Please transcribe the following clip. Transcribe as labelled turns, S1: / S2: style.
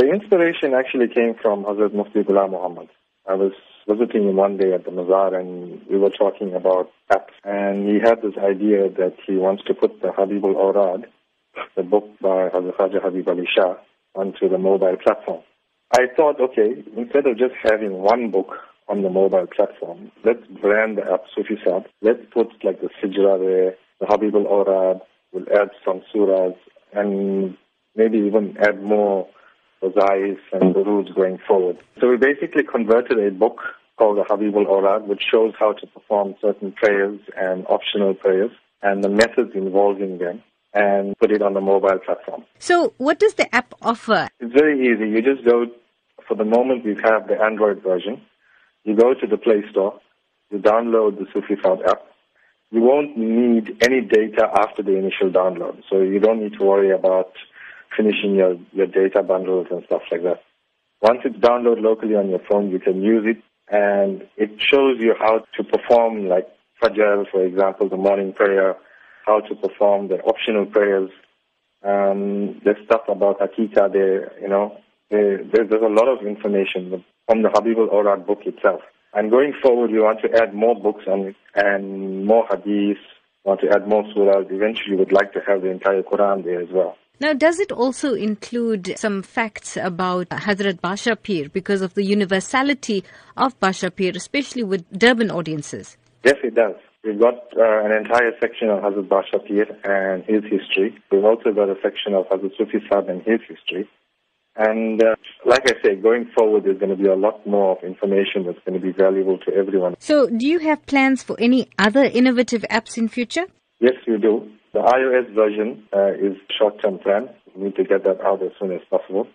S1: The inspiration actually came from Hazrat Mufti Ghulam Muhammad. I was visiting him one day at the Mazar and we were talking about apps. And he had this idea that he wants to put the Habibul Awrad, the book by Hazrat Khaja Habib Ali Shah, onto the mobile platform. I thought, okay, instead of just having one book on the mobile platform, let's brand the app Sufi Sab. Let's put like the Sijra there, the Habibul Awrad, we'll add some surahs and maybe even add more Zais and the rules going forward. So we basically converted a book called the Habibul Awrad, which shows how to perform certain prayers and optional prayers and the methods involving them and put it on the mobile platform.
S2: So what does the app offer?
S1: It's very easy. You just go, for the moment we have the Android version. You go to the Play Store, you download the Sufi Sab app. You won't need any data after the initial download, so you don't need to worry about finishing your, your data bundles and stuff like that. Once it's downloaded locally on your phone, you can use it and it shows you how to perform like Fajr, for example, the morning prayer, how to perform the optional prayers. Um, there's stuff about Aqeedah there, you know. There, there's a lot of information from the Habibul Awrad book itself. And going forward, we want to add more books it and more hadiths, want to add more surahs. Eventually, would like to have the entire Quran there as well.
S2: Now, does it also include some facts about Hazrat Badsha Peer because of the universality of Badsha Peer, especially with Durban audiences?
S1: Yes, it does. We've got uh, an entire section on Hazrat Badsha Peer and his history. We've also got a section of Hazrat Sufi Sab and his history. And uh, like I say, going forward, there's going to be a lot more of information that's going to be valuable to everyone.
S2: So, do you have plans for any other innovative apps in future?
S1: Yes, we do. The iOS version uh, is short-term plan. We need to get that out as soon as possible.